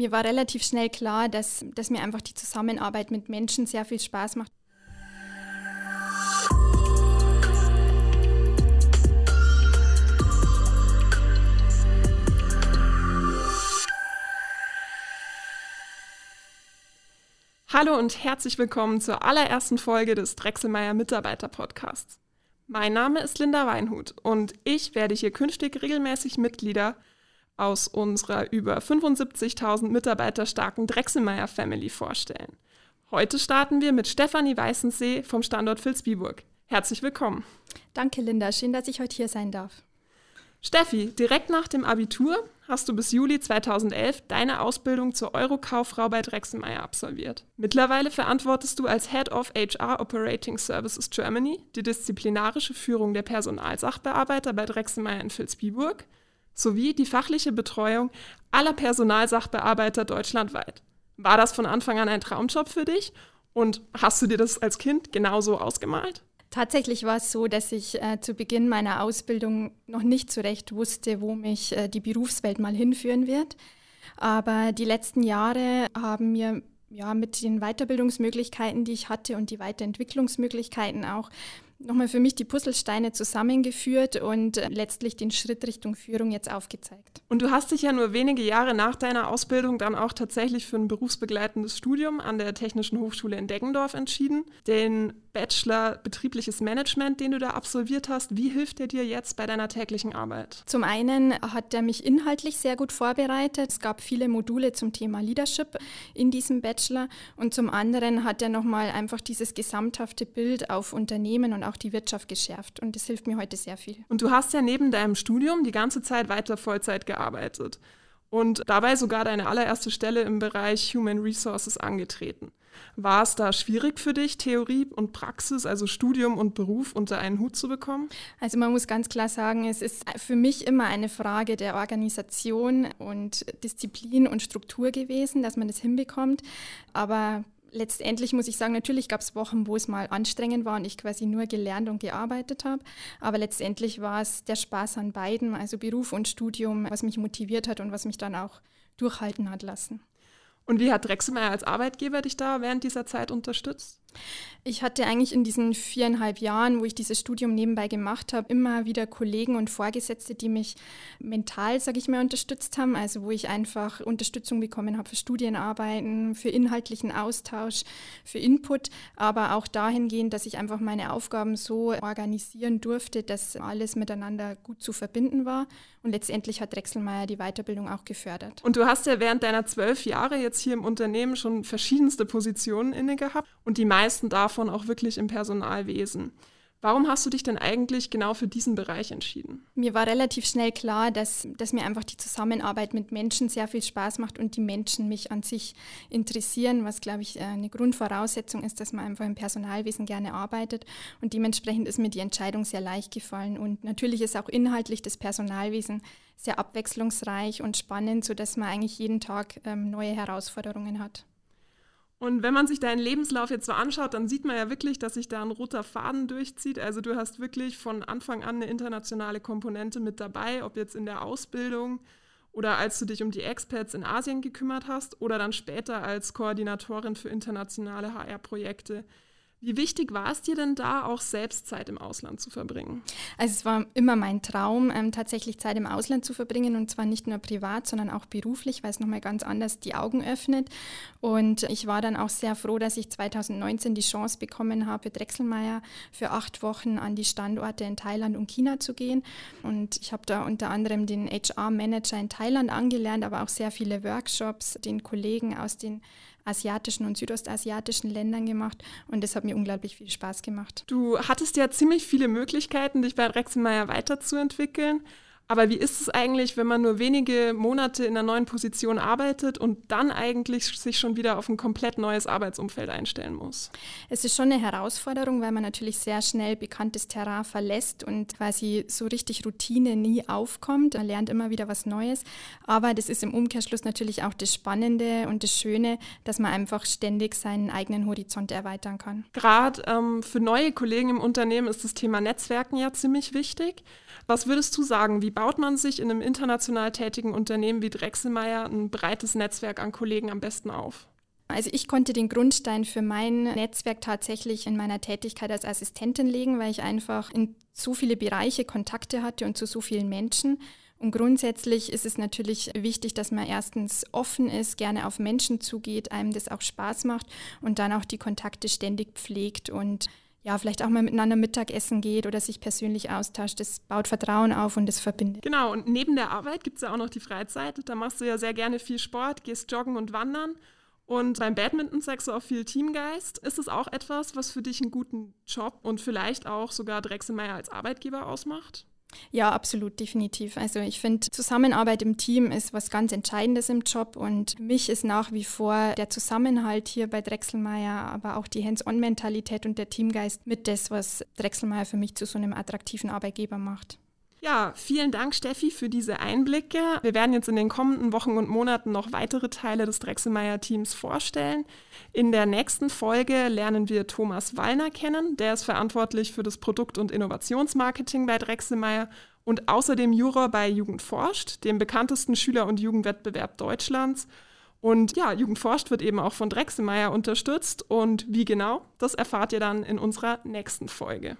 Mir war relativ schnell klar, dass, dass mir einfach die Zusammenarbeit mit Menschen sehr viel Spaß macht. Hallo und herzlich willkommen zur allerersten Folge des Drechselmeier Mitarbeiter Podcasts. Mein Name ist Linda Weinhut und ich werde hier künftig regelmäßig Mitglieder aus unserer über 75.000 Mitarbeiter starken Drechselmeier Family vorstellen. Heute starten wir mit Stefanie Weißensee vom Standort Vilsbiburg. Herzlich willkommen. Danke, Linda. Schön, dass ich heute hier sein darf. Steffi, direkt nach dem Abitur hast du bis Juli 2011 deine Ausbildung zur Eurokauffrau bei Drechselmeier absolviert. Mittlerweile verantwortest du als Head of HR Operating Services Germany die disziplinarische Führung der Personalsachbearbeiter bei Drechselmeier in Vilsbiburg sowie die fachliche Betreuung aller Personalsachbearbeiter deutschlandweit. War das von Anfang an ein Traumjob für dich und hast du dir das als Kind genauso ausgemalt? Tatsächlich war es so, dass ich äh, zu Beginn meiner Ausbildung noch nicht so recht wusste, wo mich äh, die Berufswelt mal hinführen wird. Aber die letzten Jahre haben mir ja mit den Weiterbildungsmöglichkeiten, die ich hatte und die Weiterentwicklungsmöglichkeiten auch nochmal für mich die Puzzlesteine zusammengeführt und äh, letztlich den Schritt Richtung Führung jetzt aufgezeigt. Und du hast dich ja nur wenige Jahre nach deiner Ausbildung dann auch tatsächlich für ein berufsbegleitendes Studium an der Technischen Hochschule in Deggendorf entschieden. Den Bachelor Betriebliches Management, den du da absolviert hast, wie hilft der dir jetzt bei deiner täglichen Arbeit? Zum einen hat er mich inhaltlich sehr gut vorbereitet. Es gab viele Module zum Thema Leadership in diesem Bachelor und zum anderen hat er nochmal einfach dieses gesamthafte Bild auf Unternehmen und auch die Wirtschaft geschärft und das hilft mir heute sehr viel. Und du hast ja neben deinem Studium die ganze Zeit weiter Vollzeit gearbeitet und dabei sogar deine allererste Stelle im Bereich Human Resources angetreten. War es da schwierig für dich, Theorie und Praxis, also Studium und Beruf unter einen Hut zu bekommen? Also man muss ganz klar sagen, es ist für mich immer eine Frage der Organisation und Disziplin und Struktur gewesen, dass man das hinbekommt. Aber letztendlich muss ich sagen, natürlich gab es Wochen, wo es mal anstrengend war und ich quasi nur gelernt und gearbeitet habe. Aber letztendlich war es der Spaß an beiden, also Beruf und Studium, was mich motiviert hat und was mich dann auch durchhalten hat lassen. Und wie hat Drechselmeier als Arbeitgeber dich da während dieser Zeit unterstützt? Ich hatte eigentlich in diesen viereinhalb Jahren, wo ich dieses Studium nebenbei gemacht habe, immer wieder Kollegen und Vorgesetzte, die mich mental, sage ich mal, unterstützt haben. Also wo ich einfach Unterstützung bekommen habe für Studienarbeiten, für inhaltlichen Austausch, für Input, aber auch dahingehend, dass ich einfach meine Aufgaben so organisieren durfte, dass alles miteinander gut zu verbinden war. Und letztendlich hat Drechselmeier die Weiterbildung auch gefördert. Und du hast ja während deiner zwölf Jahre jetzt hier im Unternehmen schon verschiedenste Positionen inne gehabt und die davon auch wirklich im Personalwesen. Warum hast du dich denn eigentlich genau für diesen Bereich entschieden? Mir war relativ schnell klar, dass, dass mir einfach die Zusammenarbeit mit Menschen sehr viel Spaß macht und die Menschen mich an sich interessieren, was, glaube ich, äh, eine Grundvoraussetzung ist, dass man einfach im Personalwesen gerne arbeitet. Und dementsprechend ist mir die Entscheidung sehr leicht gefallen. Und natürlich ist auch inhaltlich das Personalwesen sehr abwechslungsreich und spannend, sodass man eigentlich jeden Tag ähm, neue Herausforderungen hat. Und wenn man sich deinen Lebenslauf jetzt so anschaut, dann sieht man ja wirklich, dass sich da ein roter Faden durchzieht. Also du hast wirklich von Anfang an eine internationale Komponente mit dabei, ob jetzt in der Ausbildung oder als du dich um die Experts in Asien gekümmert hast oder dann später als Koordinatorin für internationale HR-Projekte. Wie wichtig war es dir denn da, auch selbst Zeit im Ausland zu verbringen? Also es war immer mein Traum, ähm, tatsächlich Zeit im Ausland zu verbringen und zwar nicht nur privat, sondern auch beruflich, weil es nochmal ganz anders die Augen öffnet. Und ich war dann auch sehr froh, dass ich 2019 die Chance bekommen habe, Drechselmeier für acht Wochen an die Standorte in Thailand und China zu gehen. Und ich habe da unter anderem den HR-Manager in Thailand angelernt, aber auch sehr viele Workshops, den Kollegen aus den asiatischen und südostasiatischen Ländern gemacht und das hat mir unglaublich viel Spaß gemacht. Du hattest ja ziemlich viele Möglichkeiten, dich bei Rexenmeier weiterzuentwickeln. Aber wie ist es eigentlich, wenn man nur wenige Monate in einer neuen Position arbeitet und dann eigentlich sich schon wieder auf ein komplett neues Arbeitsumfeld einstellen muss? Es ist schon eine Herausforderung, weil man natürlich sehr schnell bekanntes Terrain verlässt und quasi so richtig Routine nie aufkommt. Man lernt immer wieder was Neues. Aber das ist im Umkehrschluss natürlich auch das Spannende und das Schöne, dass man einfach ständig seinen eigenen Horizont erweitern kann. Gerade ähm, für neue Kollegen im Unternehmen ist das Thema Netzwerken ja ziemlich wichtig. Was würdest du sagen, wie baut man sich in einem international tätigen Unternehmen wie Drechselmeier ein breites Netzwerk an Kollegen am besten auf? Also ich konnte den Grundstein für mein Netzwerk tatsächlich in meiner Tätigkeit als Assistentin legen, weil ich einfach in so viele Bereiche Kontakte hatte und zu so vielen Menschen. Und grundsätzlich ist es natürlich wichtig, dass man erstens offen ist, gerne auf Menschen zugeht, einem das auch Spaß macht und dann auch die Kontakte ständig pflegt und ja, vielleicht auch mal miteinander Mittagessen geht oder sich persönlich austauscht. Das baut Vertrauen auf und das verbindet. Genau, und neben der Arbeit gibt es ja auch noch die Freizeit. Da machst du ja sehr gerne viel Sport, gehst joggen und wandern. Und beim Badminton zeigst du auch viel Teamgeist. Ist es auch etwas, was für dich einen guten Job und vielleicht auch sogar Drechselmeier als Arbeitgeber ausmacht? Ja, absolut, definitiv. Also ich finde, Zusammenarbeit im Team ist was ganz Entscheidendes im Job und für mich ist nach wie vor der Zusammenhalt hier bei Drechselmeier, aber auch die Hands-on-Mentalität und der Teamgeist mit das, was Drechselmeier für mich zu so einem attraktiven Arbeitgeber macht. Ja, vielen Dank, Steffi, für diese Einblicke. Wir werden jetzt in den kommenden Wochen und Monaten noch weitere Teile des Drechselmeier-Teams vorstellen. In der nächsten Folge lernen wir Thomas Wallner kennen. Der ist verantwortlich für das Produkt- und Innovationsmarketing bei Drechselmeier und außerdem Juror bei Jugend forscht, dem bekanntesten Schüler- und Jugendwettbewerb Deutschlands. Und ja, Jugend forscht wird eben auch von Drechselmeier unterstützt. Und wie genau, das erfahrt ihr dann in unserer nächsten Folge.